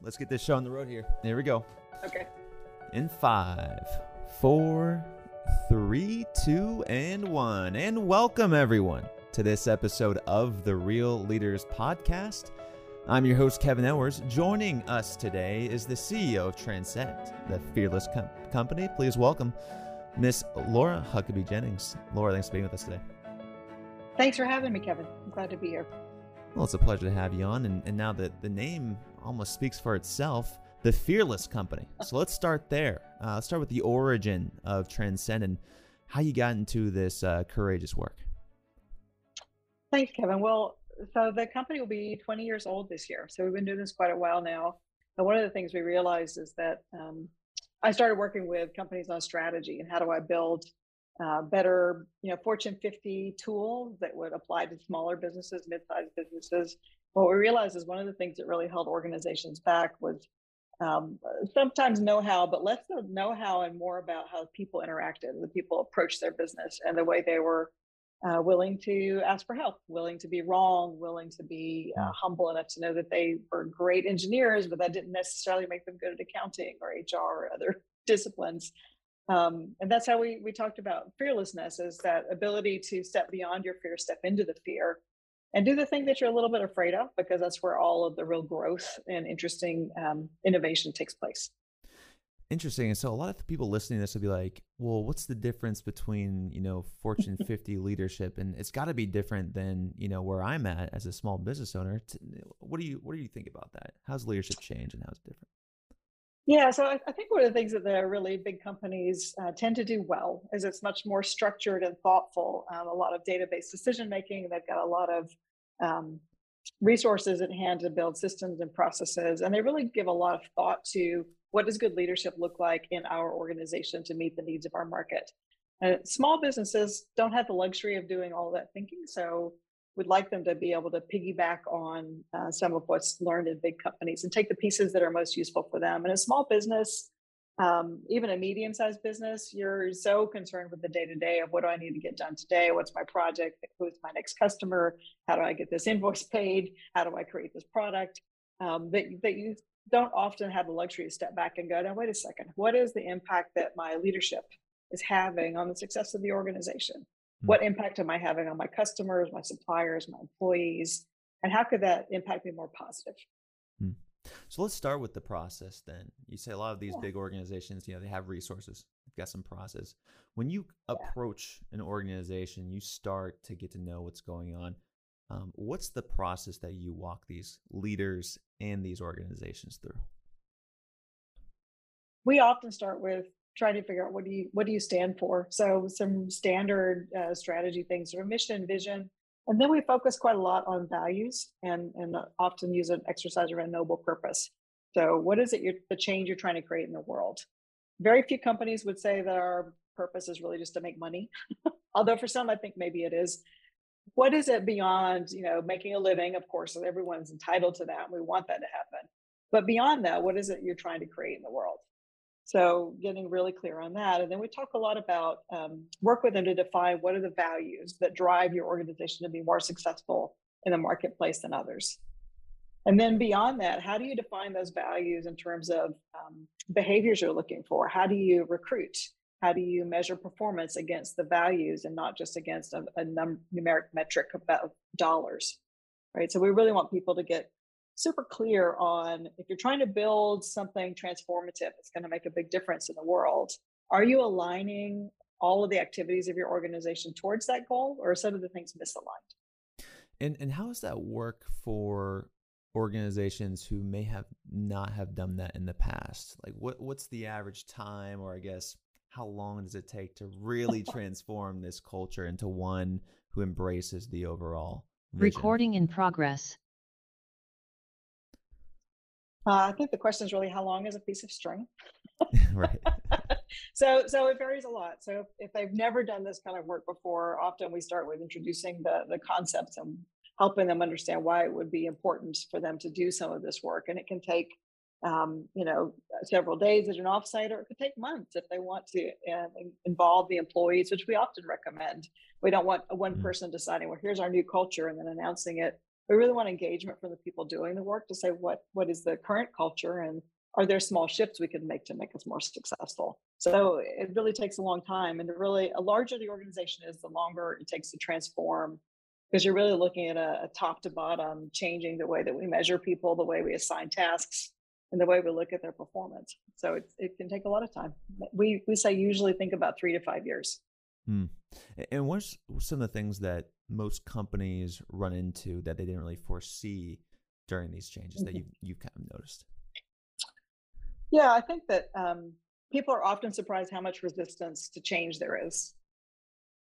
Let's get this show on the road here. Here we go. Okay. In five, four, three, two, and one. And welcome, everyone, to this episode of the Real Leaders Podcast. I'm your host, Kevin Owers. Joining us today is the CEO of Transcend, the fearless com- company. Please welcome Miss Laura Huckabee Jennings. Laura, thanks for being with us today. Thanks for having me, Kevin. I'm glad to be here. Well, it's a pleasure to have you on. And, and now that the name almost speaks for itself, the Fearless Company. So let's start there. Uh, let's start with the origin of Transcend and how you got into this uh, courageous work. Thanks, Kevin. Well, so the company will be 20 years old this year. So we've been doing this quite a while now. And one of the things we realized is that um, I started working with companies on strategy and how do I build uh, better, you know, Fortune 50 tools that would apply to smaller businesses, mid-sized businesses. What we realized is one of the things that really held organizations back was um, sometimes know-how, but less of know-how and more about how people interacted, the people approached their business, and the way they were uh, willing to ask for help, willing to be wrong, willing to be uh, humble enough to know that they were great engineers, but that didn't necessarily make them good at accounting or HR or other disciplines. Um, and that's how we we talked about fearlessness is that ability to step beyond your fear, step into the fear, and do the thing that you're a little bit afraid of, because that's where all of the real growth and interesting um, innovation takes place. Interesting. And so a lot of people listening to this will be like, well, what's the difference between, you know, Fortune 50 leadership and it's got to be different than, you know, where I'm at as a small business owner. What do you what do you think about that? How's leadership change and how's it different? Yeah, so I, think one of the things that the really big companies uh, tend to do well is it's much more structured and thoughtful. Um, a lot of database decision making. They've got a lot of um, resources at hand to build systems and processes, and they really give a lot of thought to what does good leadership look like in our organization to meet the needs of our market. And small businesses don't have the luxury of doing all that thinking, so would like them to be able to piggyback on uh, some of what's learned in big companies and take the pieces that are most useful for them. And a small business, um, even a medium sized business, you're so concerned with the day to day of what do I need to get done today? What's my project? Who's my next customer? How do I get this invoice paid? How do I create this product? Um, that, that you don't often have the luxury to step back and go, now, wait a second, what is the impact that my leadership is having on the success of the organization? Hmm. What impact am I having on my customers, my suppliers, my employees? And how could that impact be more positive? Hmm. So let's start with the process then. You say a lot of these yeah. big organizations, you know, they have resources, they've got some process. When you yeah. approach an organization, you start to get to know what's going on. Um, what's the process that you walk these leaders and these organizations through? We often start with trying to figure out what do you what do you stand for. So some standard uh, strategy things or mission, vision, and then we focus quite a lot on values and and often use an exercise around noble purpose. So what is it you're, the change you're trying to create in the world? Very few companies would say that our purpose is really just to make money. Although for some, I think maybe it is. What is it beyond, you know, making a living? Of course, everyone's entitled to that. And we want that to happen. But beyond that, what is it you're trying to create in the world? So getting really clear on that. And then we talk a lot about um, work with them to define what are the values that drive your organization to be more successful in the marketplace than others. And then beyond that, how do you define those values in terms of um, behaviors you're looking for? How do you recruit? How do you measure performance against the values and not just against a, a num- numeric metric about dollars? Right. So we really want people to get super clear on if you're trying to build something transformative that's going to make a big difference in the world, are you aligning all of the activities of your organization towards that goal or are some of the things misaligned? And and how does that work for organizations who may have not have done that in the past? Like what what's the average time or I guess how long does it take to really transform this culture into one who embraces the overall vision? Recording in progress. Uh, I think the question is really how long is a piece of string? right. so so it varies a lot. So if, they've never done this kind of work before, often we start with introducing the the concepts and helping them understand why it would be important for them to do some of this work. And it can take um, you know several days at an offsite, or it could take months if they want to uh, involve the employees, which we often recommend. We don't want one mm-hmm. person deciding, well, here's our new culture, and then announcing it we really want engagement from the people doing the work to say what what is the current culture and are there small shifts we can make to make us more successful? So it really takes a long time and the really a larger the organization is the longer it takes to transform because you're really looking at a, a top to bottom changing the way that we measure people the way we assign tasks and the way we look at their performance. So it, it can take a lot of time. We we say usually think about three to five years Hmm. And what's some of the things that most companies run into that they didn't really foresee during these changes that mm-hmm. you you kind of noticed? Yeah, I think that um, people are often surprised how much resistance to change there is.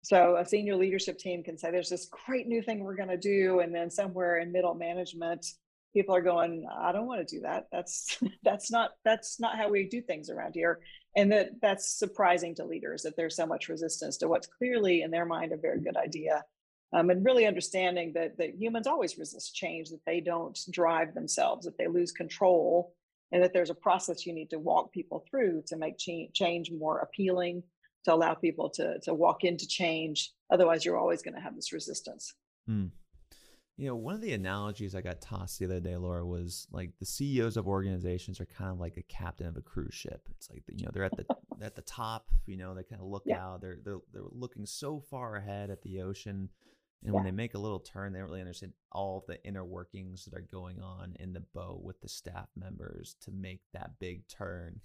So a senior leadership team can say, "There's this great new thing we're going to do," and then somewhere in middle management, people are going, "I don't want to do that. That's that's not that's not how we do things around here." And that that's surprising to leaders that there's so much resistance to what's clearly in their mind a very good idea um, and really understanding that that humans always resist change, that they don't drive themselves, that they lose control, and that there's a process you need to walk people through to make change, change more appealing, to allow people to to walk into change. Otherwise, you're always going to have this resistance. Mm. You know, one of the analogies I got tossed the other day, Laura, was like the CEOs of organizations are kind of like a captain of a cruise ship. It's like you know they're at the at the top. You know, they kind of look yeah. out. They're they're they're looking so far ahead at the ocean and yeah. when they make a little turn, they don't really understand all the inner workings that are going on in the boat with the staff members to make that big turn.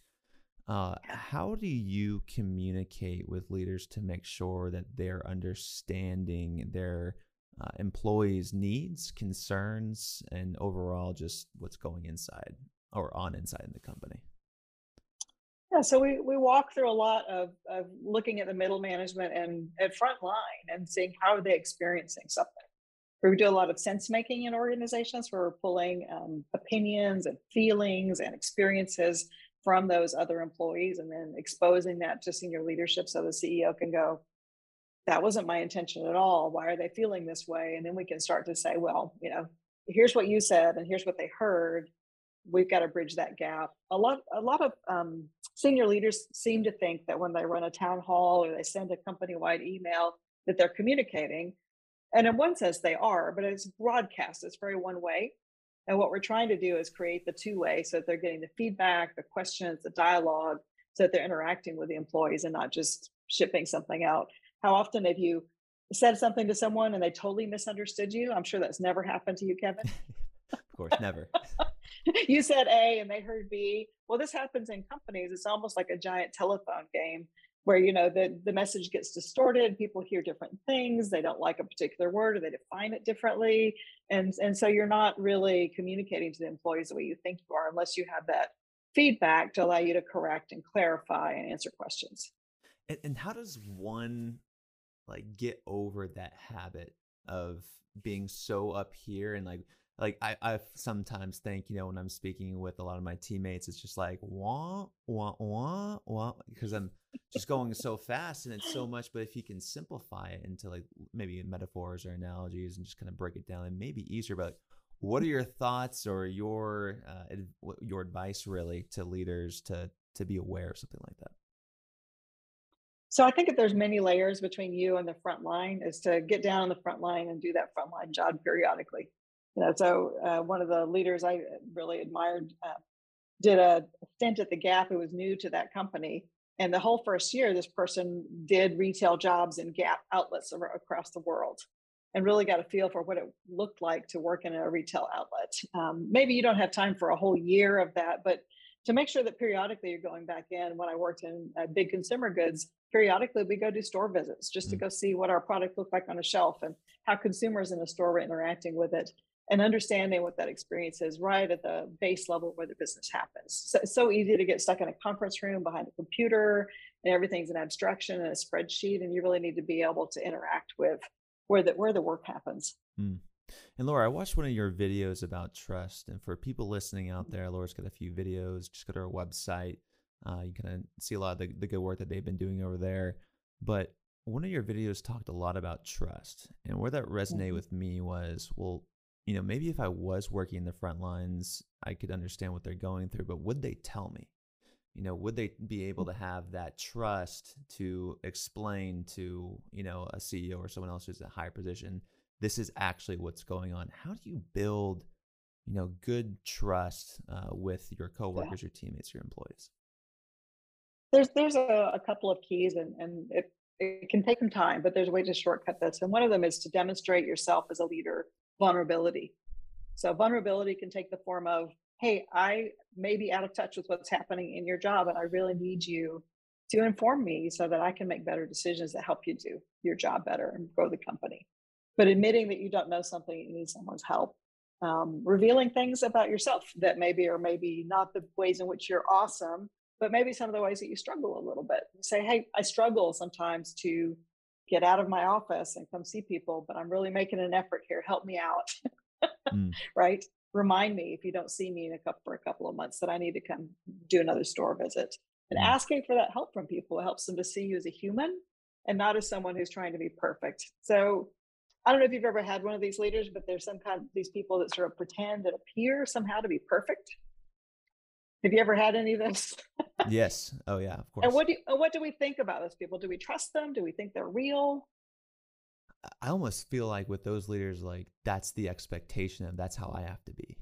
Uh, how do you communicate with leaders to make sure that they're understanding their uh, employees' needs, concerns, and overall just what's going inside or on inside in the company? Yeah, so we, we walk through a lot of, of looking at the middle management and at front line and seeing how are they experiencing something. We do a lot of sense making in organizations where we're pulling um, opinions and feelings and experiences from those other employees and then exposing that to senior leadership so the CEO can go, that wasn't my intention at all. Why are they feeling this way? And then we can start to say, well, you know, here's what you said and here's what they heard we've got to bridge that gap. A lot, a lot of um, senior leaders seem to think that when they run a town hall or they send a company-wide email that they're communicating, and in one sense they are, but it's broadcast. It's very one way. And what we're trying to do is create the two way so that they're getting the feedback, the questions, the dialogue, so that they're interacting with the employees and not just shipping something out. How often have you said something to someone and they totally misunderstood you? I'm sure that's never happened to you, Kevin. of course, never. you said A and they heard B. Well, this happens in companies. It's almost like a giant telephone game where you know the the message gets distorted people hear different things they don't like a particular word or they define it differently and and so you're not really communicating to the employees the way you think you are unless you have that feedback to allow you to correct and clarify and answer questions and, and how does one like get over that habit of being so up here and like like I, I sometimes think, you know, when I'm speaking with a lot of my teammates, it's just like wah wah wah wah because I'm just going so fast and it's so much. But if you can simplify it into like maybe metaphors or analogies and just kind of break it down, it may be easier. But what are your thoughts or your uh, your advice really to leaders to to be aware of something like that? So I think if there's many layers between you and the front line is to get down on the front line and do that front line job periodically you know, so uh, one of the leaders I really admired uh, did a stint at the Gap who was new to that company. And the whole first year, this person did retail jobs in Gap outlets across the world and really got a feel for what it looked like to work in a retail outlet. Um, maybe you don't have time for a whole year of that, but to make sure that periodically you're going back in. When I worked in uh, big consumer goods, periodically we go do store visits just to mm. go see what our product looked like on a shelf and how consumers in a store were interacting with it and understanding what that experience is right at the base level where the business happens. So it's so easy to get stuck in a conference room behind a computer and everything's an abstraction and a spreadsheet, and you really need to be able to interact with where the where the work happens. Mm. And Laura, I watched one of your videos about trust. And for people listening out there, Laura's got a few videos. Just go to her website. Uh, you can see a lot of the, the good work that they've been doing over there. But one of your videos talked a lot about trust. And where that resonated mm-hmm. with me was, well, you know, maybe if I was working in the front lines, I could understand what they're going through, but would they tell me? You know, would they be able to have that trust to explain to, you know, a CEO or someone else who's in a higher position, this is actually what's going on? How do you build, you know, good trust uh, with your coworkers, yeah. your teammates, your employees? There's there's a, a couple of keys, and and it, it can take some time, but there's a way to shortcut this. And one of them is to demonstrate yourself as a leader vulnerability. So vulnerability can take the form of, hey, I may be out of touch with what's happening in your job, and I really need you to inform me so that I can make better decisions that help you do your job better and grow the company. But admitting that you don't know something, you need someone's help. Um, revealing things about yourself that maybe or maybe not the ways in which you're awesome, but maybe some of the ways that you struggle a little bit. Say, hey, I struggle sometimes to get out of my office and come see people, but I'm really making an effort here. Help me out. mm. Right? Remind me if you don't see me in a couple for a couple of months that I need to come do another store visit. And mm. asking for that help from people helps them to see you as a human and not as someone who's trying to be perfect. So I don't know if you've ever had one of these leaders, but there's some kind of these people that sort of pretend and appear somehow to be perfect. Have you ever had any of this? yes. Oh yeah, of course. And what do you, what do we think about those people? Do we trust them? Do we think they're real? I almost feel like with those leaders, like that's the expectation of that's how I have to be.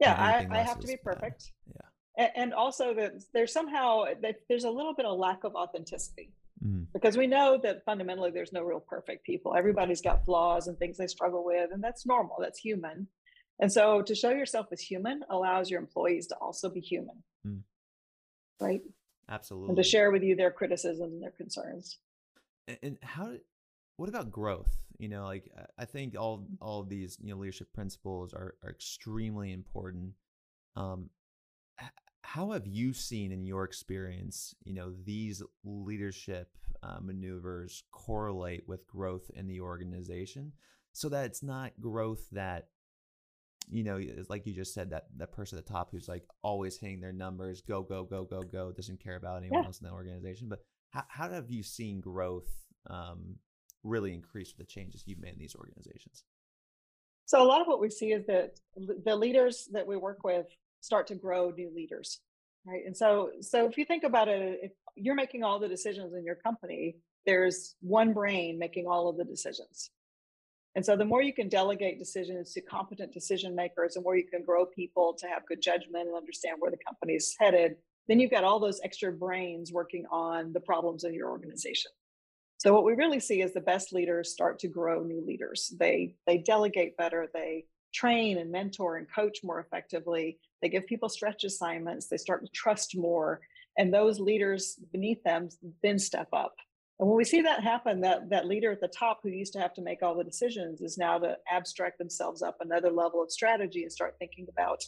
Yeah, I, I, have to be perfect. Bad. Yeah. And, and also that there's somehow there's a little bit of lack of authenticity mm. because we know that fundamentally there's no real perfect people. Everybody's got flaws and things they struggle with, and that's normal. That's human. And so to show yourself as human allows your employees to also be human. Mm. Right? Absolutely. And to share with you their criticisms and their concerns. And, and how what about growth? You know, like I think all all of these, you know, leadership principles are are extremely important. Um how have you seen in your experience, you know, these leadership uh, maneuvers correlate with growth in the organization so that it's not growth that you know, like you just said, that that person at the top who's like always hitting their numbers, go, go, go, go, go, doesn't care about anyone yeah. else in the organization. But how, how have you seen growth um, really increase with the changes you've made in these organizations? So a lot of what we see is that the leaders that we work with start to grow new leaders, right? And so, so if you think about it, if you're making all the decisions in your company, there's one brain making all of the decisions. And so the more you can delegate decisions to competent decision makers and more you can grow people to have good judgment and understand where the company is headed, then you've got all those extra brains working on the problems of your organization. So what we really see is the best leaders start to grow new leaders. They they delegate better, they train and mentor and coach more effectively. They give people stretch assignments, they start to trust more, and those leaders beneath them then step up and when we see that happen, that, that leader at the top who used to have to make all the decisions is now to abstract themselves up another level of strategy and start thinking about,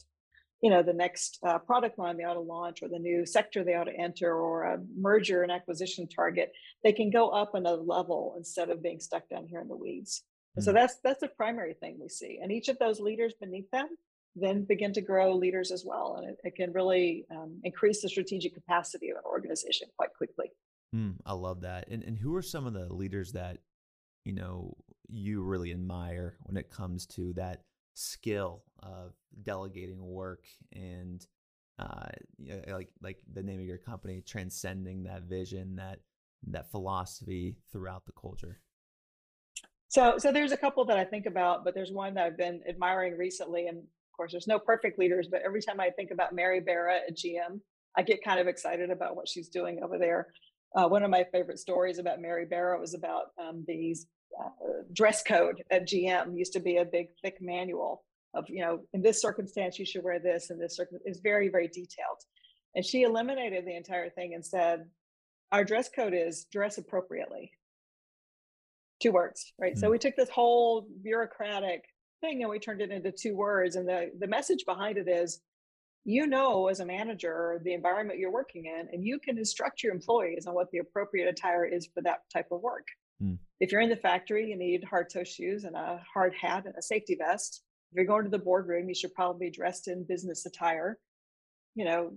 you know, the next uh, product line they ought to launch or the new sector they ought to enter or a merger and acquisition target. They can go up another level instead of being stuck down here in the weeds. So hmm. that's that's the primary thing we see. And each of those leaders beneath them then begin to grow leaders as well. And it, it can really um, increase the strategic capacity of an organization quite quickly. Mm, I love that. And and who are some of the leaders that you know you really admire when it comes to that skill of delegating work and uh, like like the name of your company transcending that vision that that philosophy throughout the culture so so there's a couple that i think about but there's one that i've been admiring recently and of course there's no perfect leaders but every time i think about mary barra at gm i get kind of excited about what she's doing over there. Uh, one of my favorite stories about Mary Barra was about um, these uh, dress code at GM used to be a big thick manual of you know in this circumstance you should wear this and this is very very detailed. And she eliminated the entire thing and said our dress code is dress appropriately two words right mm-hmm. so hmm. we took this whole bureaucratic thing and we turned it into two words and the the message behind it is you know as a manager the environment you're working in and you can instruct your employees on what the appropriate attire is for that type of work mm. If you're in the factory, you need hard toe shoes and a hard hat and a safety vest. If you're going to the boardroom, you should probably be dressed in business attire. You know,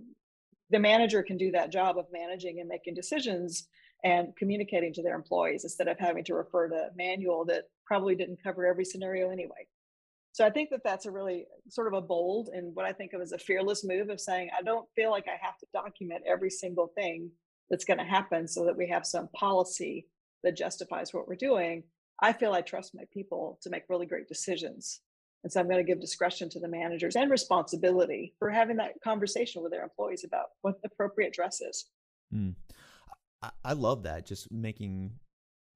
the manager can do that job of managing and making decisions and communicating to their employees instead of having to refer to a manual that probably didn't cover every scenario anyway. So I think that that's a really sort of a bold and what I think of as a fearless move of saying, I don't feel like I have to document every single thing that's going to happen so that we have some policy that justifies what we're doing. I feel I trust my people to make really great decisions. And so I'm going to give discretion to the managers and responsibility for having that conversation with their employees about what the appropriate dress is. Mm. I love that. Just making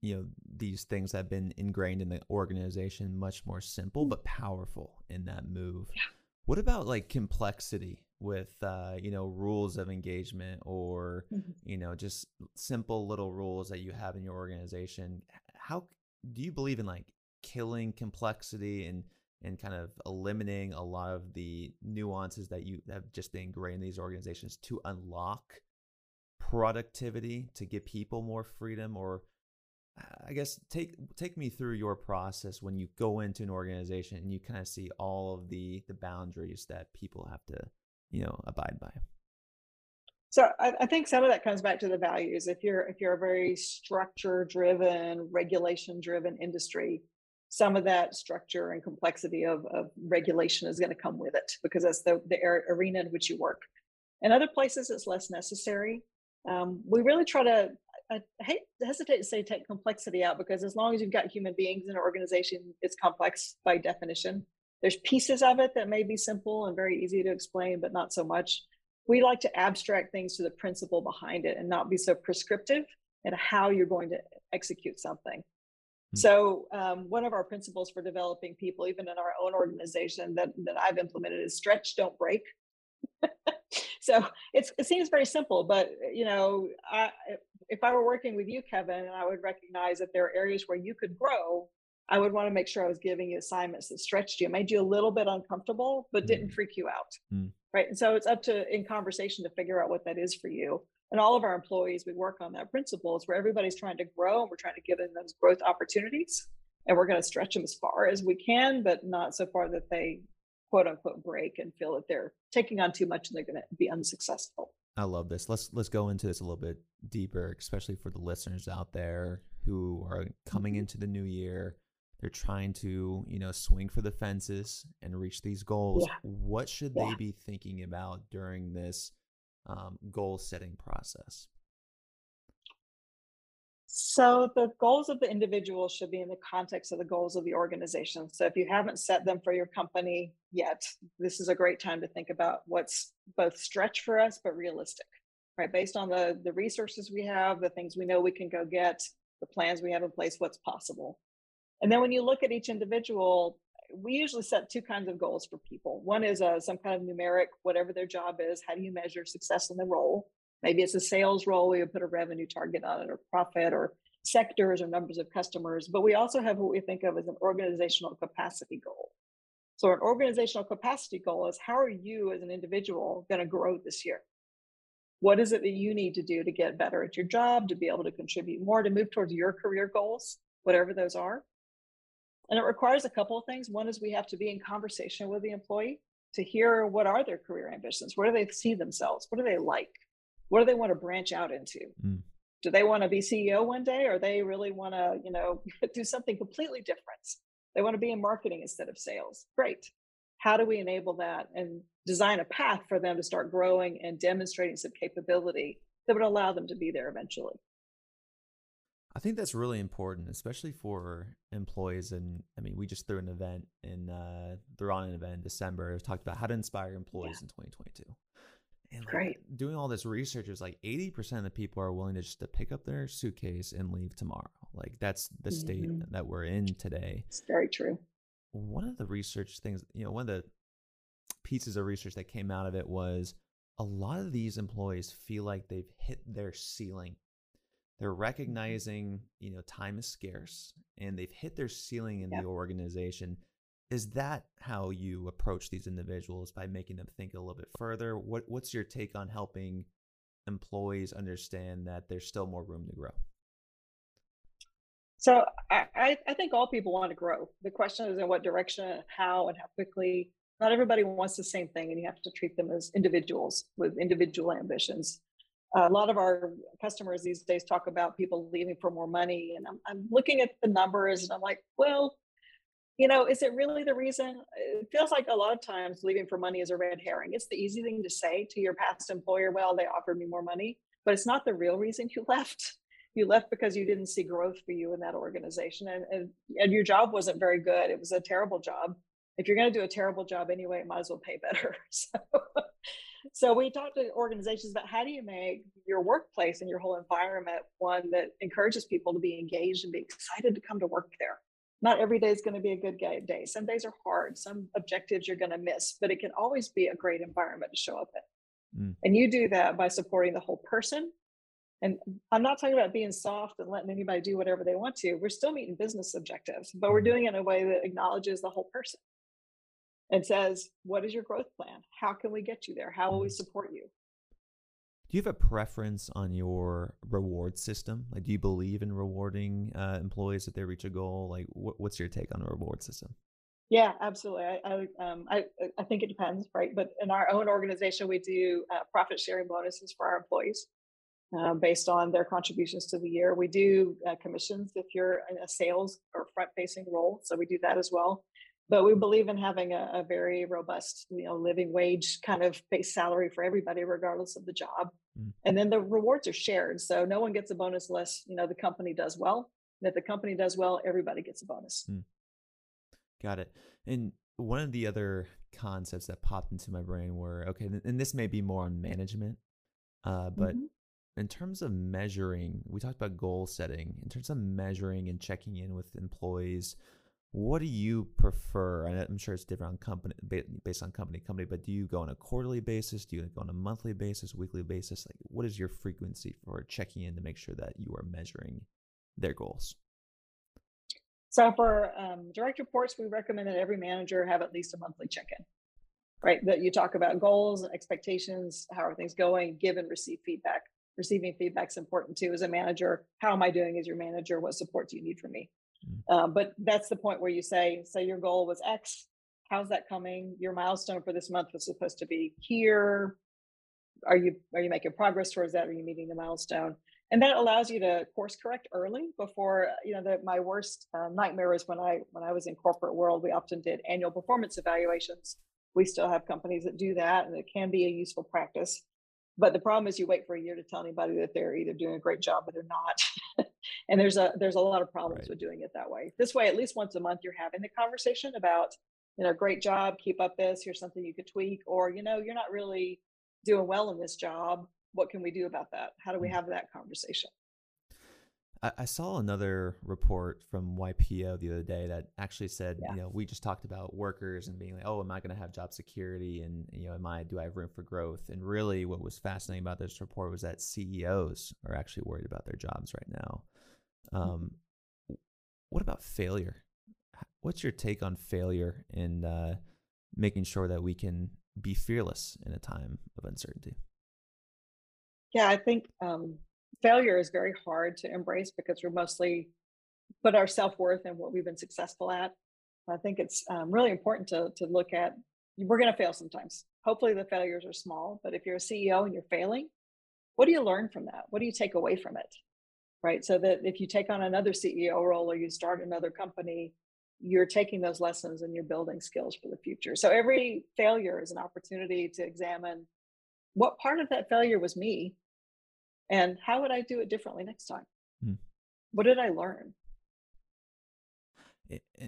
you know these things that have been ingrained in the organization much more simple but powerful in that move yeah. what about like complexity with uh, you know rules of engagement or mm-hmm. you know just simple little rules that you have in your organization how do you believe in like killing complexity and and kind of eliminating a lot of the nuances that you have just been ingrained in these organizations to unlock productivity to give people more freedom or I guess take take me through your process when you go into an organization and you kind of see all of the the boundaries that people have to you know abide by. So I, I think some of that comes back to the values. If you're if you're a very structure driven, regulation driven industry, some of that structure and complexity of, of regulation is going to come with it because that's the the arena in which you work. In other places, it's less necessary. Um, we really try to I hate hesitate to say take complexity out because as long as you've got human beings in an organization, it's complex by definition. There's pieces of it that may be simple and very easy to explain, but not so much. We like to abstract things to the principle behind it and not be so prescriptive in how you're going to execute something. Mm-hmm. So, um, one of our principles for developing people, even in our own organization, that that I've implemented is stretch, don't break. so it's, it seems very simple, but you know, I, if I were working with you, Kevin, and I would recognize that there are areas where you could grow, I would want to make sure I was giving you assignments that stretched you, made you a little bit uncomfortable, but didn't mm. freak you out. Mm. Right. And so it's up to in conversation to figure out what that is for you. And all of our employees, we work on that principles where everybody's trying to grow and we're trying to give them those growth opportunities. And we're going to stretch them as far as we can, but not so far that they quote unquote break and feel that they're taking on too much and they're going to be unsuccessful. I love this. Let's let's go into this a little bit deeper, especially for the listeners out there who are coming mm-hmm. into the new year. They're trying to, you know, swing for the fences and reach these goals. Yeah. What should yeah. they be thinking about during this um, goal setting process? So the goals of the individual should be in the context of the goals of the organization. So if you haven't set them for your company yet, this is a great time to think about what's both stretch for us but realistic, right? Based on the the resources we have, the things we know we can go get, the plans we have in place, what's possible. And then when you look at each individual, we usually set two kinds of goals for people. One is a, some kind of numeric, whatever their job is. How do you measure success in the role? Maybe it's a sales role, we would put a revenue target on it or profit or sectors or numbers of customers. But we also have what we think of as an organizational capacity goal. So, an organizational capacity goal is how are you as an individual going to grow this year? What is it that you need to do to get better at your job, to be able to contribute more, to move towards your career goals, whatever those are? And it requires a couple of things. One is we have to be in conversation with the employee to hear what are their career ambitions? Where do they see themselves? What do they like? What do they want to branch out into mm. do they want to be ceo one day or they really want to you know do something completely different they want to be in marketing instead of sales great how do we enable that and design a path for them to start growing and demonstrating some capability that would allow them to be there eventually I think that's really important, especially for employees. And I mean, we just threw an event in, uh, threw on an event in December. Talked about how to inspire employees yeah. in 2022. And like Great. doing all this research is like 80% of the people are willing to just to pick up their suitcase and leave tomorrow. Like that's the state mm-hmm. that we're in today. It's very true. One of the research things, you know, one of the pieces of research that came out of it was a lot of these employees feel like they've hit their ceiling. They're mm-hmm. recognizing, you know, time is scarce and they've hit their ceiling in yep. the organization is that how you approach these individuals by making them think a little bit further what what's your take on helping employees understand that there's still more room to grow So I, I think all people want to grow. The question is in what direction, how, and how quickly. Not everybody wants the same thing, and you have to treat them as individuals with individual ambitions. A lot of our customers these days talk about people leaving for more money, and I'm, I'm looking at the numbers, and I'm like, well, you know, is it really the reason? It feels like a lot of times leaving for money is a red herring. It's the easy thing to say to your past employer, well, they offered me more money, but it's not the real reason you left. You left because you didn't see growth for you in that organization and, and, and your job wasn't very good. It was a terrible job. If you're going to do a terrible job anyway, it might as well pay better. So, so we talked to organizations about how do you make your workplace and your whole environment one that encourages people to be engaged and be excited to come to work there not every day is going to be a good day. Some days are hard. Some objectives you're going to miss, but it can always be a great environment to show up in. Mm. And you do that by supporting the whole person. And I'm not talking about being soft and letting anybody do whatever they want to. We're still meeting business objectives, but we're mm-hmm. doing it in a way that acknowledges the whole person and says, What is your growth plan? How can we get you there? How will we mm-hmm. support you? Do you have a preference on your reward system? Like, do you believe in rewarding uh, employees if they reach a goal? Like, wh- what's your take on a reward system? Yeah, absolutely. I, I, um, I, I think it depends, right? But in our own organization, we do uh, profit sharing bonuses for our employees uh, based on their contributions to the year. We do uh, commissions if you're in a sales or front facing role. So we do that as well but we believe in having a, a, very robust you know living wage kind of base salary for everybody regardless of the job mm. and then the rewards are shared so no one gets a bonus unless you know the company does well and if the company does well everybody gets a bonus mm. got it and one of the other concepts that popped into my brain were okay and this may be more on management uh, but mm-hmm. in terms of measuring we talked about goal setting in terms of measuring and checking in with employees what do you prefer? And I'm sure it's different on company based on company company, but do you go on a quarterly basis? Do you go on a monthly basis, weekly basis? Like, what is your frequency for checking in to make sure that you are measuring their goals? So for um, direct reports, we recommend that every manager have at least a monthly check-in, right? That you talk about goals and expectations, how are things going, give and receive feedback. Receiving feedback is important too. As a manager, how am I doing as your manager? What support do you need from me? Mm. Um, but that's the point where you say, say your goal was X. How's that coming? Your milestone for this month was supposed to be here. Are you are you making progress towards that? Are you meeting the milestone? And that allows you to course correct early before you know that my worst uh, nightmare is when I when I was in corporate world. We often did annual performance evaluations. We still have companies that do that, and it can be a useful practice. But the problem is you wait for a year to tell anybody that they're either doing a great job or they're not. and there's a there's a lot of problems right. with doing it that way. This way, at least once a month, you're having the conversation about, you know, great job, keep up this. Here's something you could tweak, or you know, you're not really doing well in this job. What can we do about that? How do we mm. have that conversation? I, I saw another report from YPO the other day that actually said, yeah. you know, we just talked about workers and being like, oh, am I going to have job security? And, you know, am I, do I have room for growth? And really what was fascinating about this report was that CEOs are actually worried about their jobs right now. Mm-hmm. Um, what about failure? What's your take on failure and uh, making sure that we can be fearless in a time of uncertainty? Yeah, I think um, failure is very hard to embrace because we're mostly put our self-worth in what we've been successful at. I think it's um, really important to, to look at we're going to fail sometimes. Hopefully the failures are small but if you're a ceo and you're failing what do you learn from that? What do you take away from it? Right? So that if you take on another ceo role or you start another company you're taking those lessons and you're building skills for the future. So every failure is an opportunity to examine what part of that failure was me and how would i do it differently next time? Hmm. what did i learn?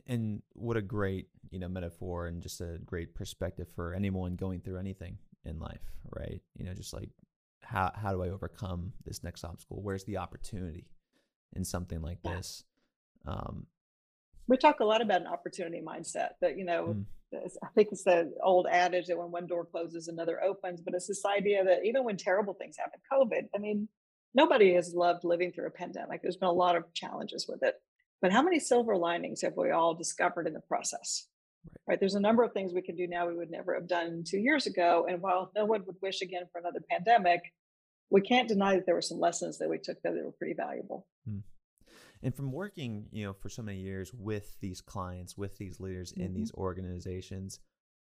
And what a great you know metaphor and just a great perspective for anyone going through anything in life right? You know just like how how do i overcome this next obstacle? Where's the opportunity in something like yeah. this? Um we talk a lot about an opportunity mindset that you know mm. i think it's the old adage that when one door closes another opens but it's this idea that even when terrible things happen covid i mean nobody has loved living through a pandemic there's been a lot of challenges with it but how many silver linings have we all discovered in the process right, right? there's a number of things we can do now we would never have done two years ago and while no one would wish again for another pandemic we can't deny that there were some lessons that we took that were pretty valuable mm. And from working, you know, for so many years with these clients, with these leaders in Mhm. these organizations,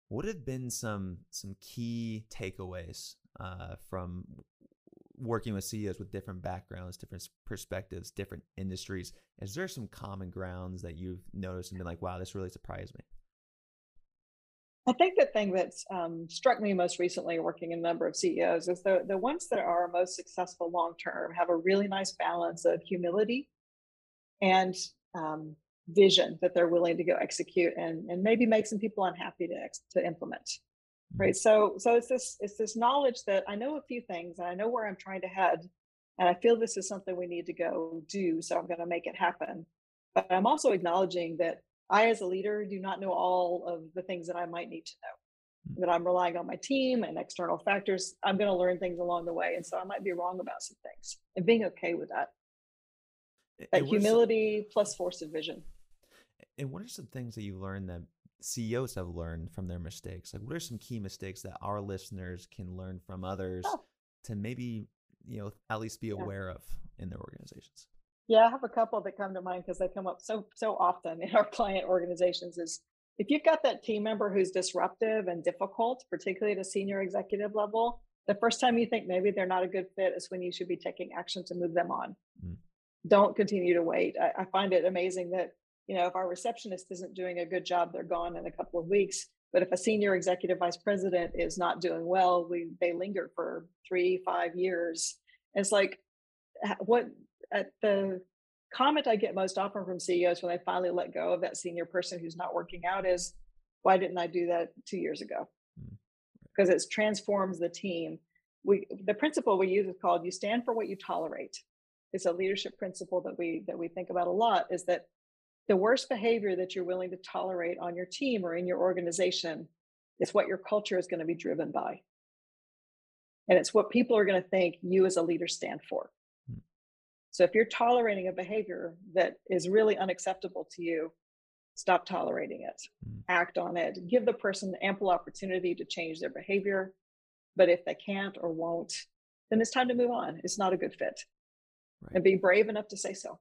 what have been some some key takeaways uh, from working with CEOs with different backgrounds, different perspectives, different industries? Is there some common grounds that you've noticed and been like, wow, this really surprised me? I think the thing that's um, struck me most recently working in a number of CEOs is the, the ones that are most successful long term have a really nice balance of humility and um, vision that they're willing to go execute and, and maybe make some people unhappy to, ex- to implement. Mhm. Right. So so it's this it's this knowledge that I know a few things and I know where I'm trying to head. And I feel this is something we need to go do. So I'm going to make it happen. But I'm also acknowledging that I, as a leader, do not know all of the things that I might need to know. Mm. That I'm relying on my team and external factors. I'm going to learn things along the way. And so I might be wrong about some things and being okay with that. That and what are some- humility plus force of vision. And what are some things that you learned that CEOs have learned from their mistakes? Like, what are some key mistakes that our listeners can learn from others Oh. to maybe, you know, at least be Yeah. aware of in their organizations? Yeah, I have a couple that come to mind because they come up so so often in our client organizations. Is if you've got that team member who's disruptive and difficult, particularly at a senior executive level, the first time you think maybe they're not a good fit is when you should be taking action to move them on. Mm. Don't continue to wait. I, I find it amazing that you know if our receptionist isn't doing a good job, they're gone in a couple of weeks. But if a senior executive vice president is not doing well, we they linger for three, five years. And it's like what at the comment I get most often from CEOs when they finally let go of that senior person who's not working out is, why didn't I do that two years ago? Mm. Because it transforms the team. We the principle we use is called you stand for what you tolerate. It's a leadership principle that we that we think about a lot is that the worst behavior that you're willing to tolerate on your team or in your organization is what your culture is going to be driven by. And it's what people are going to think you as a leader stand for. Hmm. So if you're tolerating a behavior that is really unacceptable to you, stop tolerating it, Mm. act on it, give the person ample opportunity to change their behavior. But if they can't or won't, then it's time to move on. It's not a good fit. Right. And be brave enough to say so.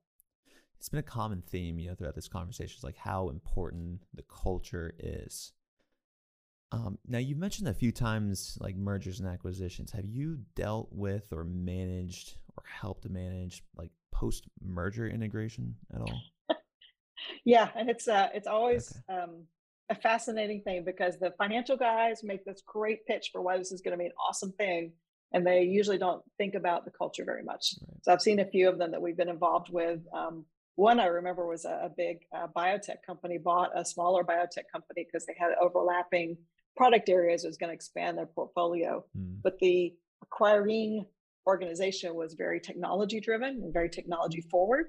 It's been a common theme, you know, throughout this conversation, is like how important the culture is. Um, now you've mentioned a few times like mergers and acquisitions. Have you dealt with or managed or helped manage like post merger integration at all? Yeah, and it's uh it's always um a fascinating thing because the financial guys make this great pitch for why this is going to be an awesome thing and they usually don't think about the culture very much. Right. So I've seen a few of them that we've been involved with. Um, one I remember was a, a big uh, biotech company bought a smaller biotech company because they had overlapping product areas. It was going to expand their portfolio, Mm, but the acquiring organization was very technology driven and very technology forward.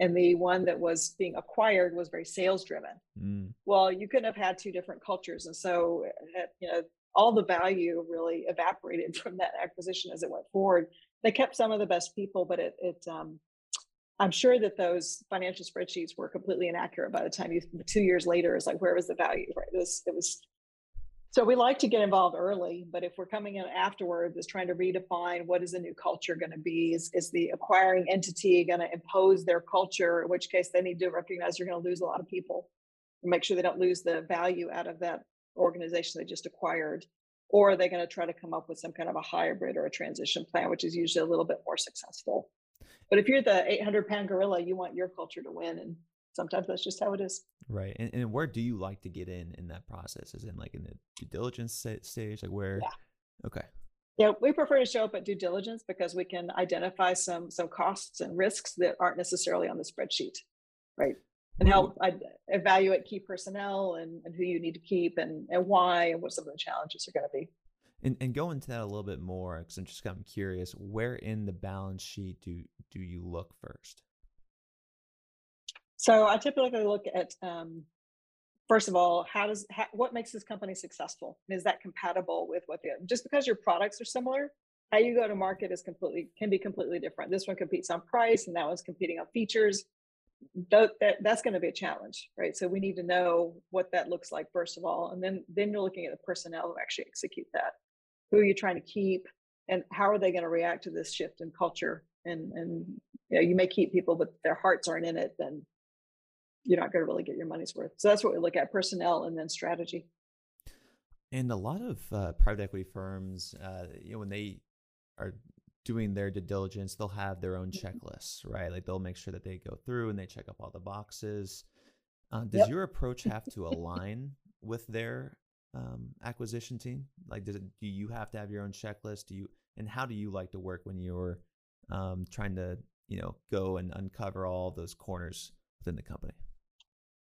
And the one that was being acquired was very sales driven mm, well you couldn't have had two different cultures and so uh, you know all the value really evaporated from that acquisition as it went forward. They kept some of the best people but it, it um, i'm sure that those financial spreadsheets were completely inaccurate by the time you two years later is like where was the value right? It was, it was so we like to get involved early but if we're coming in afterwards is trying to redefine what is the new culture going to be? Is, is the acquiring entity going to impose their culture in which case they need to recognize you're going to lose a lot of people. Make sure they don't lose the value out of that organization they just acquired or are they going to try to come up with some kind of a hybrid or a transition plan which is usually a little bit more successful but if you're the 800 pound gorilla you want your culture to win and sometimes that's just how it is right. And, and where do you like to get in in that process? Is in like in the due diligence sta- stage? Like where? Yeah. Okay. yeah we prefer to show up at due diligence because we can identify some some costs and risks that aren't necessarily on the spreadsheet right and help I, evaluate key personnel and, and who you need to keep and, and why and what some of the challenges are going to be And and go into that a little bit more because I'm just kind of curious. Where in the balance sheet do do you look first? So I typically look at um, first of all, how does how, what makes this company successful? And is that compatible with what the just because your products are similar, how you go to market is completely can be completely different. This one competes on price, and that one's competing on features. Tho- that, that's going to be a challenge, right? So we need to know what that looks like first of all, and then then you're looking at the personnel who actually execute that. Who are you trying to keep, and how are they going to react to this shift in culture and and you know you may keep people but their hearts aren't in it then you're not going to really get your money's worth so that's what we look at personnel and then strategy and a lot of uh, private equity firms uh, you know when they are doing their due diligence they'll have their own Mm-hmm. checklists right? Like they'll make sure that they go through and they check up all the boxes. Uh, does Yep. your approach have to align with their um, acquisition team? Like does it do you have to have your own checklist? Do you and how do you like to work when you're um, trying to you know go and uncover all those corners within the company?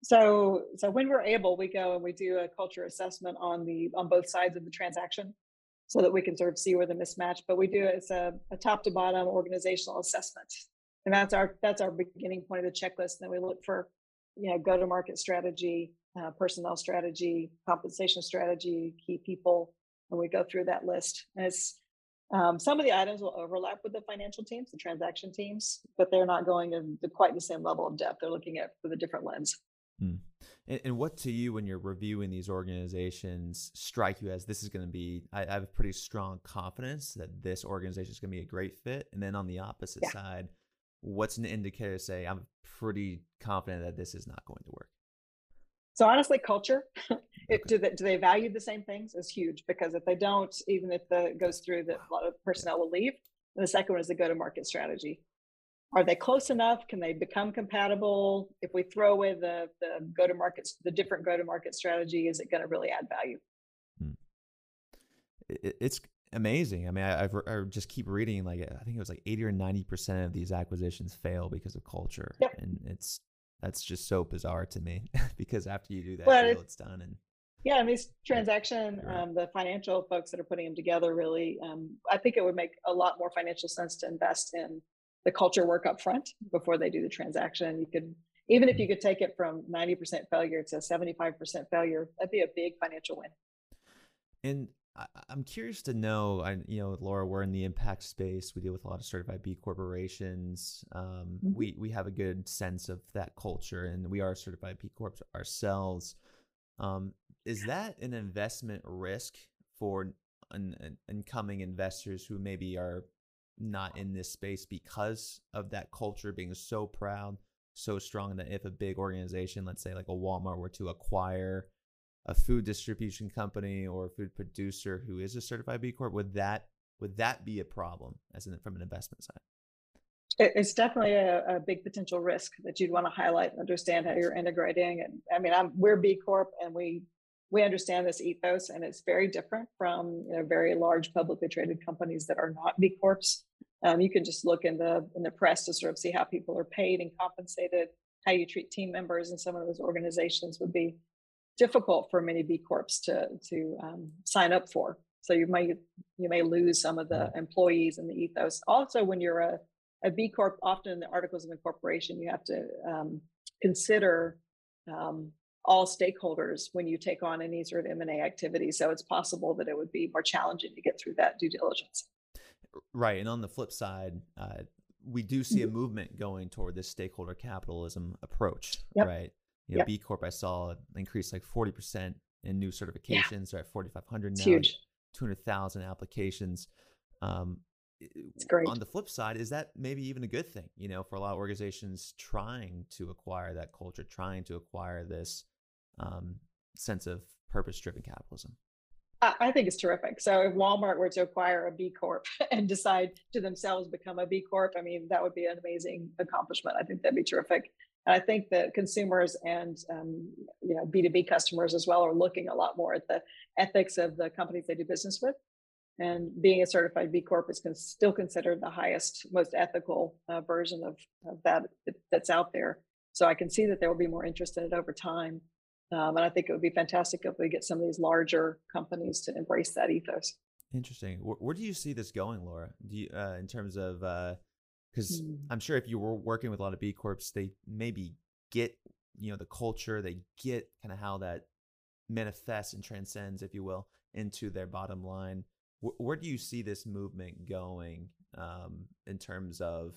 So so when we're able we go and we do a culture assessment on the on both sides of the transaction so that we can sort of see where the mismatch but we do it as a, a top to bottom organizational assessment. And that's our that's our beginning point of the checklist. And then we look for you know go to market strategy uh, personnel strategy compensation strategy key people and we go through that list. And it's um, some of the items will overlap with the financial teams the transaction teams but they're not going into quite the same level of depth. They're looking at with a different lens. Hmm. And, and what to you, when you're reviewing these organizations, strike you as this is going to be? I, I have pretty strong confidence that this organization is going to be a great fit. And then on the opposite Yeah. side, what's an indicator to say I'm pretty confident that this is not going to work? So honestly, culture, it, do, they, do they value the same things is huge because if they don't, even if the goes through, that a lot of personnel will leave. And the second one is the go-to-market strategy. Are they close enough? Can they become compatible? If we throw away the the go-to-market, the different go-to-market strategy, is it going to really add value? It's amazing. I mean, I, I've, I just keep reading like I think it was like 80 or 90 percent of these acquisitions fail because of culture, Yep. and it's that's just so bizarre to me because after you do that Well, deal, it's- it's done and Yeah, and these transaction, um, the financial folks that are putting them together really, um, I think it would make a lot more financial sense to invest in the culture work up front before they do the transaction. You could, even if you could take it from 90% failure to 75% failure, that'd be a big financial win. And I'm curious to know, I, you know, Laura, we're in the impact space. We deal with a lot of certified B corporations. Um, Mhm. We we have a good sense of that culture, and we are certified B corps ourselves. Um, is that an investment risk for an, an incoming investors who maybe are not in this space because of that culture being so proud, so strong that if a big organization, let's say like a Walmart, were to acquire a food distribution company or a food producer who is a certified B Corp, would that would that be a problem as in from an investment side? It's definitely a, a big potential risk that you'd want to highlight and understand how you're integrating. And I mean, I'm, we're B Corp and we we understand this ethos, and it's very different from you know very large publicly traded companies that are not B Corps. Um, you can just look in the in the press to sort of see how people are paid and compensated, how you treat team members in some of those organizations would be difficult for many B Corps to to um, sign up for. So you may you may lose some of the employees and the ethos. Also, when you're a a B Corp, often in the articles of incorporation, you have to um, consider um, all stakeholders when you take on any sort of M&A activity. So it's possible that it would be more challenging to get through that due diligence. Right. And on the flip side, uh, we do see a Mhm. movement going toward this stakeholder capitalism approach, Yep. right? You know, Yep. B Corp, I saw increase like 40% in new certifications. They're at 4,500 now, huge. 200,000 applications. Um, It's great. On the flip side, is that maybe even a good thing, you know, for a lot of organizations trying to acquire that culture, trying to acquire this um, sense of purpose driven capitalism? I, think it's terrific. So if Walmart were to acquire a B Corp and decide to themselves become a B Corp, I mean, that would be an amazing accomplishment. I think that'd be terrific. And I think that consumers and um, you know B2B customers as well are looking a lot more at the ethics of the companies they do business with. And being a certified B Corp is con- still considered the highest, most ethical uh, version of, of that that's out there. So I can see that there will be more interest in it over time. Um, and I think it would be fantastic if we get some of these larger companies to embrace that ethos. Interesting. Where, where do you see this going, Laura? Do you, uh, in terms of, because Hmm. I'm sure if you were working with a lot of B Corps, they maybe get, you know, the culture, they get kind of how that manifests and transcends, if you will, into their bottom line. Wh- where do you see this movement going um, in terms of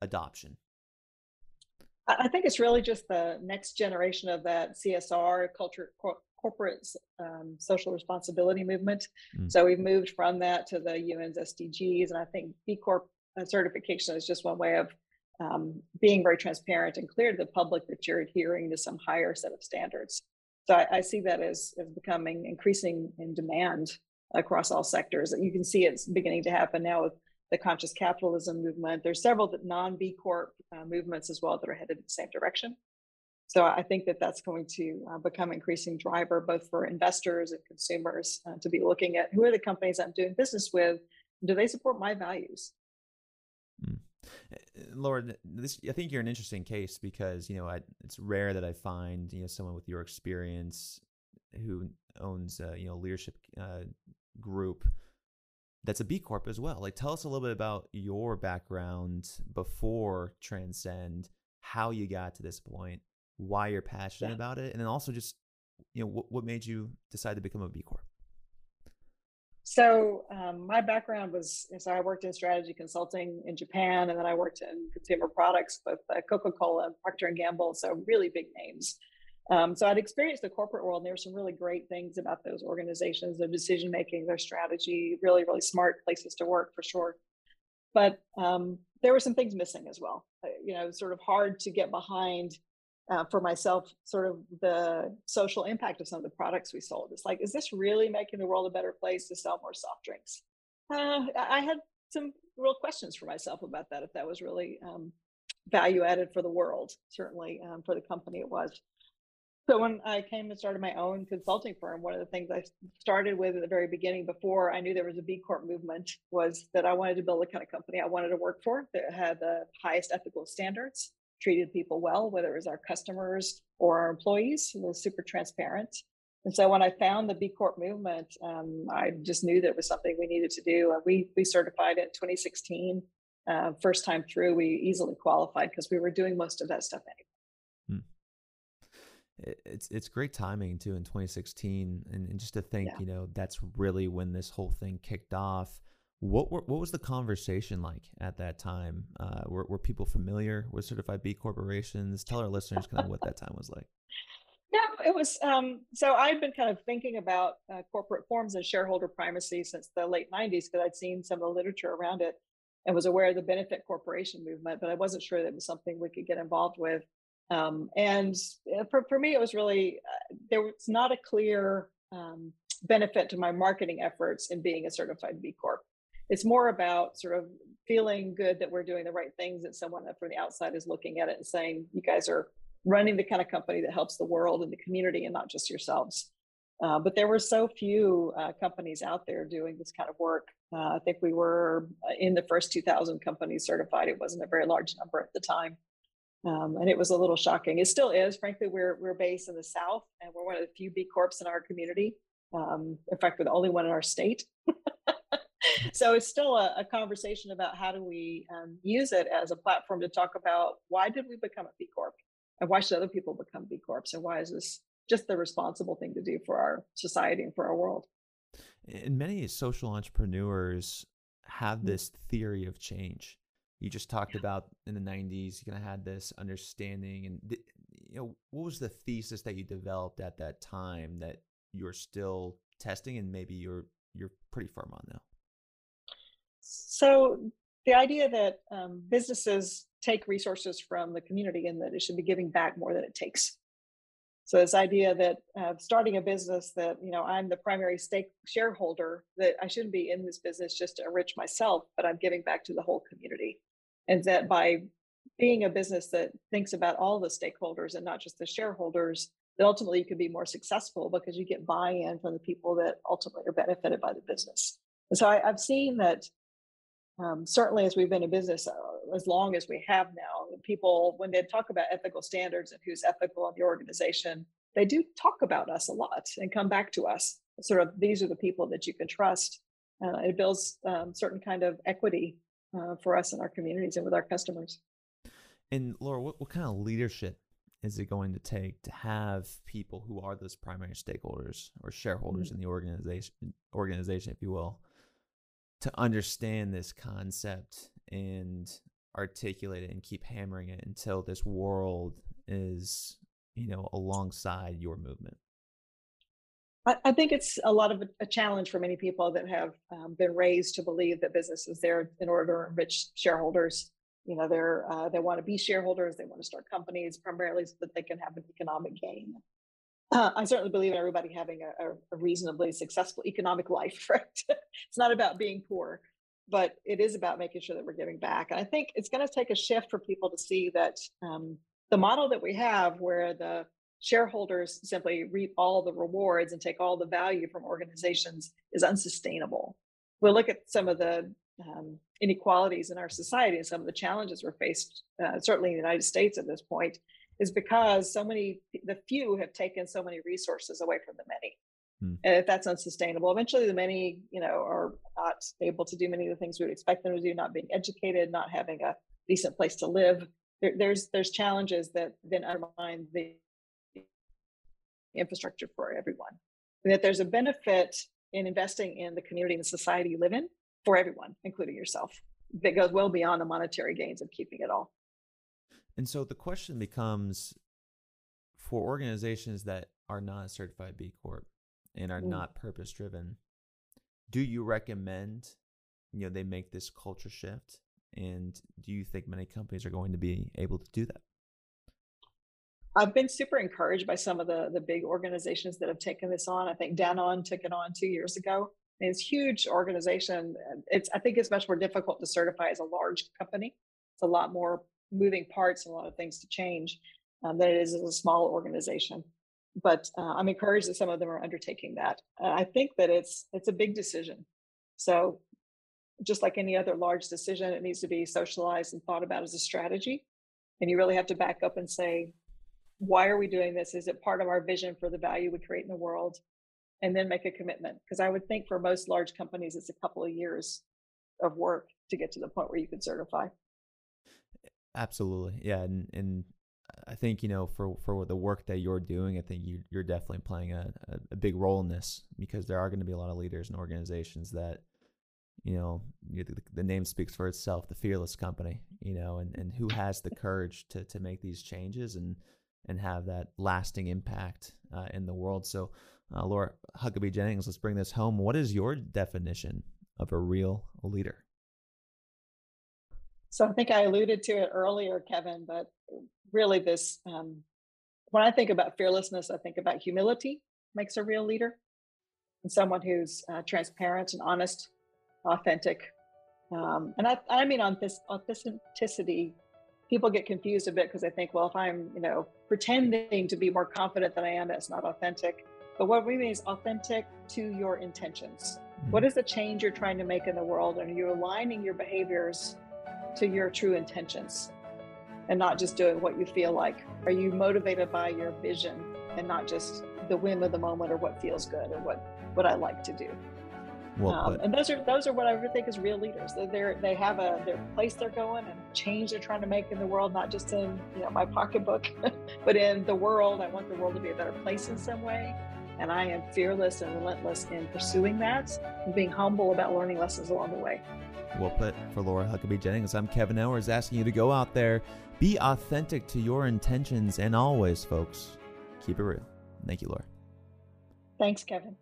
adoption? I think it's really just the next generation of that CSR culture, cor- corporate um, social responsibility movement. Mm. So we've moved from that to the UN's SDGs, and I think B Corp uh, certification is just one way of um, being very transparent and clear to the public that you're adhering to some higher set of standards. So I, I see that as, as becoming increasing in demand across all sectors. You can see it's beginning to happen now with the conscious capitalism movement. There's several non B Corp uh, movements as well that are headed in the same direction. So I think that that's going to uh, become increasing driver both for investors and consumers uh, to be looking at who are the companies I'm doing business with. Do they support my values? Mm. Laura, this I think you're an interesting case because you know I, it's rare that I find you know someone with your experience who owns you know leadership uh, group that's a B Corp as well. Like, tell us a little bit about your background before Transcend, how you got to this point, why you're passionate yeah. about it, and then also just you know what, what made you decide to become a B Corp. So um, my background was so I worked in strategy consulting in Japan, and then I worked in consumer products with uh, Coca-Cola and Procter and Gamble, so really big names. Um, so I'd experienced the corporate world, and there were some really great things about those organizations, their decision making, their strategy, really, really smart places to work for sure. But um, there were some things missing as well. Uh, you know, sort of hard to get behind uh, for myself, sort of the social impact of some of the products we sold. It's like, is this really making the world a better place to sell more soft drinks? Uh, I had some real questions for myself about that, if that was really um, value added for the world. Certainly um, for the company, it was. So when I came and started my own consulting firm, one of the things I started with at the very beginning, before I knew there was a B Corp movement, was that I wanted to build a kind of company I wanted to work for that had the highest ethical standards, treated people well, whether it was our customers or our employees, was super transparent. And so when I found the B Corp movement, um, I just knew that it was something we needed to do. We we certified in 2016. Uh, first time through, we easily qualified because we were doing most of that stuff anyway it's it's great timing too in 2016 and, and just to think yeah. you know that's really when this whole thing kicked off. What were, what was the conversation like at that time? Uh, were, were people familiar with certified b corporations? Tell our listeners kind of what that time was like. No it was um, so i'd been kind of thinking about uh, corporate forms and shareholder primacy since the late 90s because i'd seen some of the literature around it and was aware of the benefit corporation movement but i wasn't sure that it was something we could get involved with um, and uh, for, for me, it was really, uh, there was not a clear um, benefit to my marketing efforts in being a certified B Corp. It's more about sort of feeling good that we're doing the right things, that someone from the outside is looking at it and saying, you guys are running the kind of company that helps the world and the community and not just yourselves. Uh, but there were so few uh, companies out there doing this kind of work. Uh, I think we were uh, in the first 2,000 companies certified. It wasn't a very large number at the time. Um, and it was a little shocking. It still is. Frankly, we're we're based in the South, and we're one of the few B Corps in our community. Um, in fact, we're the only one in our state. so it's still a, a, conversation about how do we um, use it as a platform to talk about why did we become a B Corp, and why should other people become B Corps, and why is this just the responsible thing to do for our society and for our world? And many social entrepreneurs have mm. this theory of change you just talked about in the 90s you kind of had this understanding and you know what was the thesis that you developed at that time that you're still testing and maybe you're you're pretty firm on now? So the idea that um, businesses take resources from the community and that it should be giving back more than it takes. So this idea that uh, starting a business that you know I'm the primary stake shareholder, that I shouldn't be in this business just to enrich myself, but I'm giving back to the whole community and that by being a business that thinks about all the stakeholders and not just the shareholders that ultimately you can be more successful because you get buy-in from the people that ultimately are benefited by the business. And so I, have seen that um, certainly as we've been in business uh, as long as we have now people when they talk about ethical standards and who's ethical in the organization they do talk about us a lot and come back to us sort of these are the people that you can trust. Uh, it builds um, certain kind of equity uh, for us in our communities and with our customers. And Laura, what, what kind of leadership is it going to take to have people who are those primary stakeholders or shareholders mm-hmm. in the organization, organization, if you will, to understand this concept and articulate it and keep hammering it until this world is, you know, alongside your movement? I, think it's a lot of a, a, challenge for many people that have um, been raised to believe that business is there in order to enrich shareholders. you know they're uh, they want to be shareholders they want to start companies primarily so that they can have an economic gain. Uh, i certainly believe in everybody having a, a, reasonably successful economic life right? It's not about being poor but it is about making sure that we're giving back. And i think it's going to take a shift for people to see that um, the model that we have where the shareholders simply reap all the rewards and take all the value from organizations is unsustainable we'll look at some of the um, inequalities in our society and some of the challenges we're faced, uh, certainly in the United States at this point, is because so many, the few have taken so many resources away from the many. Hmm. And if that's unsustainable, eventually the many, you know, are not able to do many of the things we would expect them to do, not being educated, not having a decent place to live. There, there's there's challenges that then undermine the infrastructure for everyone. And that there's a benefit in investing in the community and the society you live in for everyone, including yourself, that goes well beyond the monetary gains of keeping it all. And so the question becomes for organizations that are not certified B Corp and are mm. not purpose driven, do you recommend you know they make this culture shift? And do you think many companies are going to be able to do that? I've been super encouraged by some of the the big organizations that have taken this on. I think Danone took it on two years ago. It's huge organization. It's I think it's much more difficult to certify as a large company. It's a lot more moving parts and a lot of things to change um, than it is as a small organization. But uh, I'm encouraged that some of them are undertaking that. Uh, I think that it's it's a big decision. So just like any other large decision, it needs to be socialized and thought about as a strategy. And you really have to back up and say, why are we doing this? Is it part of our vision for the value we create in the world? And then make a commitment. Because I would think for most large companies, it's a couple of years of work to get to the point where you can certify. Absolutely. Yeah. And, and I think, you know, for, for the work that you're doing, I think you, you're definitely playing a, a big role in this because there are going to be a lot of leaders and organizations that, you know, the, the name speaks for itself, the fearless company, you know, and, and who has the courage to, to make these changes and, and have that lasting impact uh, in the world. So, uh, Laura Huckabee Jennings, let's bring this home. What is your definition of a real leader? So, I think I alluded to it earlier, Kevin, but really, this um, when I think about fearlessness, I think about humility makes a real leader and someone who's uh, transparent and honest, authentic. Um, and I, I mean, on this authenticity people get confused a bit because they think, well, if I'm, you know, pretending to be more confident than I am, that's not authentic. But what we mean is authentic to your intentions. Mm-hmm. What is the change you're trying to make in the world? And you're aligning your behaviors to your true intentions and not just doing what you feel like. Are you motivated by your vision and not just the whim of the moment or what feels good or what, what I like to do? Well um, and those are those are what I would think is real leaders. They're, they have a their place they're going and change they're trying to make in the world, not just in you know my pocketbook, but in the world. I want the world to be a better place in some way, and I am fearless and relentless in pursuing that and being humble about learning lessons along the way. Well put for Laura Huckabee Jennings. I'm Kevin Owers asking you to go out there, be authentic to your intentions, and always, folks, keep it real. Thank you, Laura. Thanks, Kevin.